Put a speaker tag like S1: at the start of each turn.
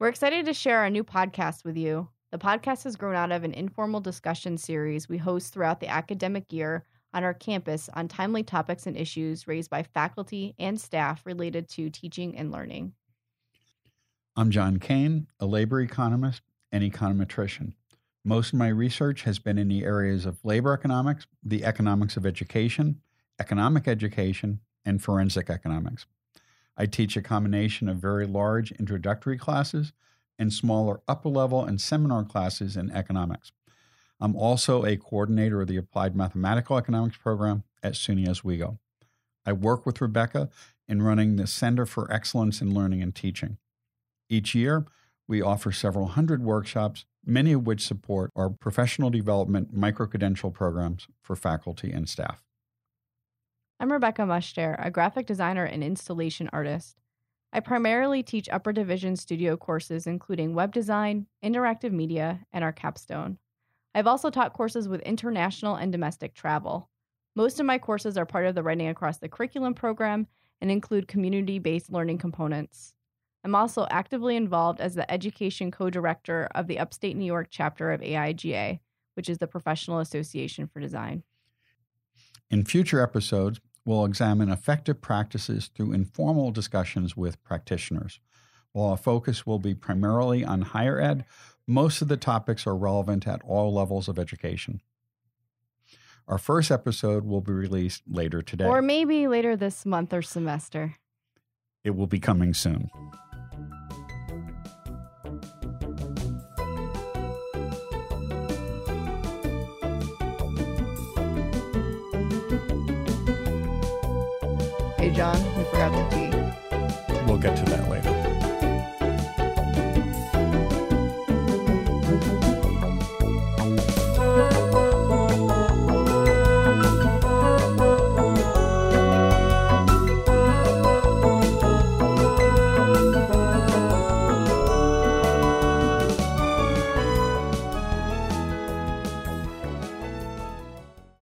S1: We're excited to share our new podcast with you. The podcast has grown out of an informal discussion series we host throughout the academic year on our campus on timely topics and issues raised by faculty and staff related to teaching and learning.
S2: I'm John Kane, a labor economist and econometrician. Most of my research has been in the areas of labor economics, the economics of education, economic education, and forensic economics. I teach a combination of very large introductory classes and smaller upper level and seminar classes in economics. I'm also a coordinator of the Applied Mathematical Economics program at SUNY Oswego. I work with Rebecca in running the Center for Excellence in Learning and Teaching. Each year, we offer several hundred workshops, many of which support our professional development micro-credential programs for faculty and staff.
S1: I'm Rebecca Mushtare, a graphic designer and installation artist. I primarily teach upper division studio courses including web design, interactive media, and our capstone. I've also taught courses with international and domestic travel. Most of my courses are part of the Writing Across the Curriculum program and include community based learning components. I'm also actively involved as the education co director of the upstate New York chapter of AIGA, which is the Professional Association for Design.
S2: In future episodes, we'll examine effective practices through informal discussions with practitioners. While our focus will be primarily on higher ed, most of the topics are relevant at all levels of education. Our first episode will be released later today.
S1: Or maybe later this month or semester.
S2: It will be coming soon.
S1: Hey, John, we forgot the tea.
S2: We'll get to that later.